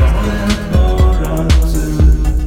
Darling, Lord, I'm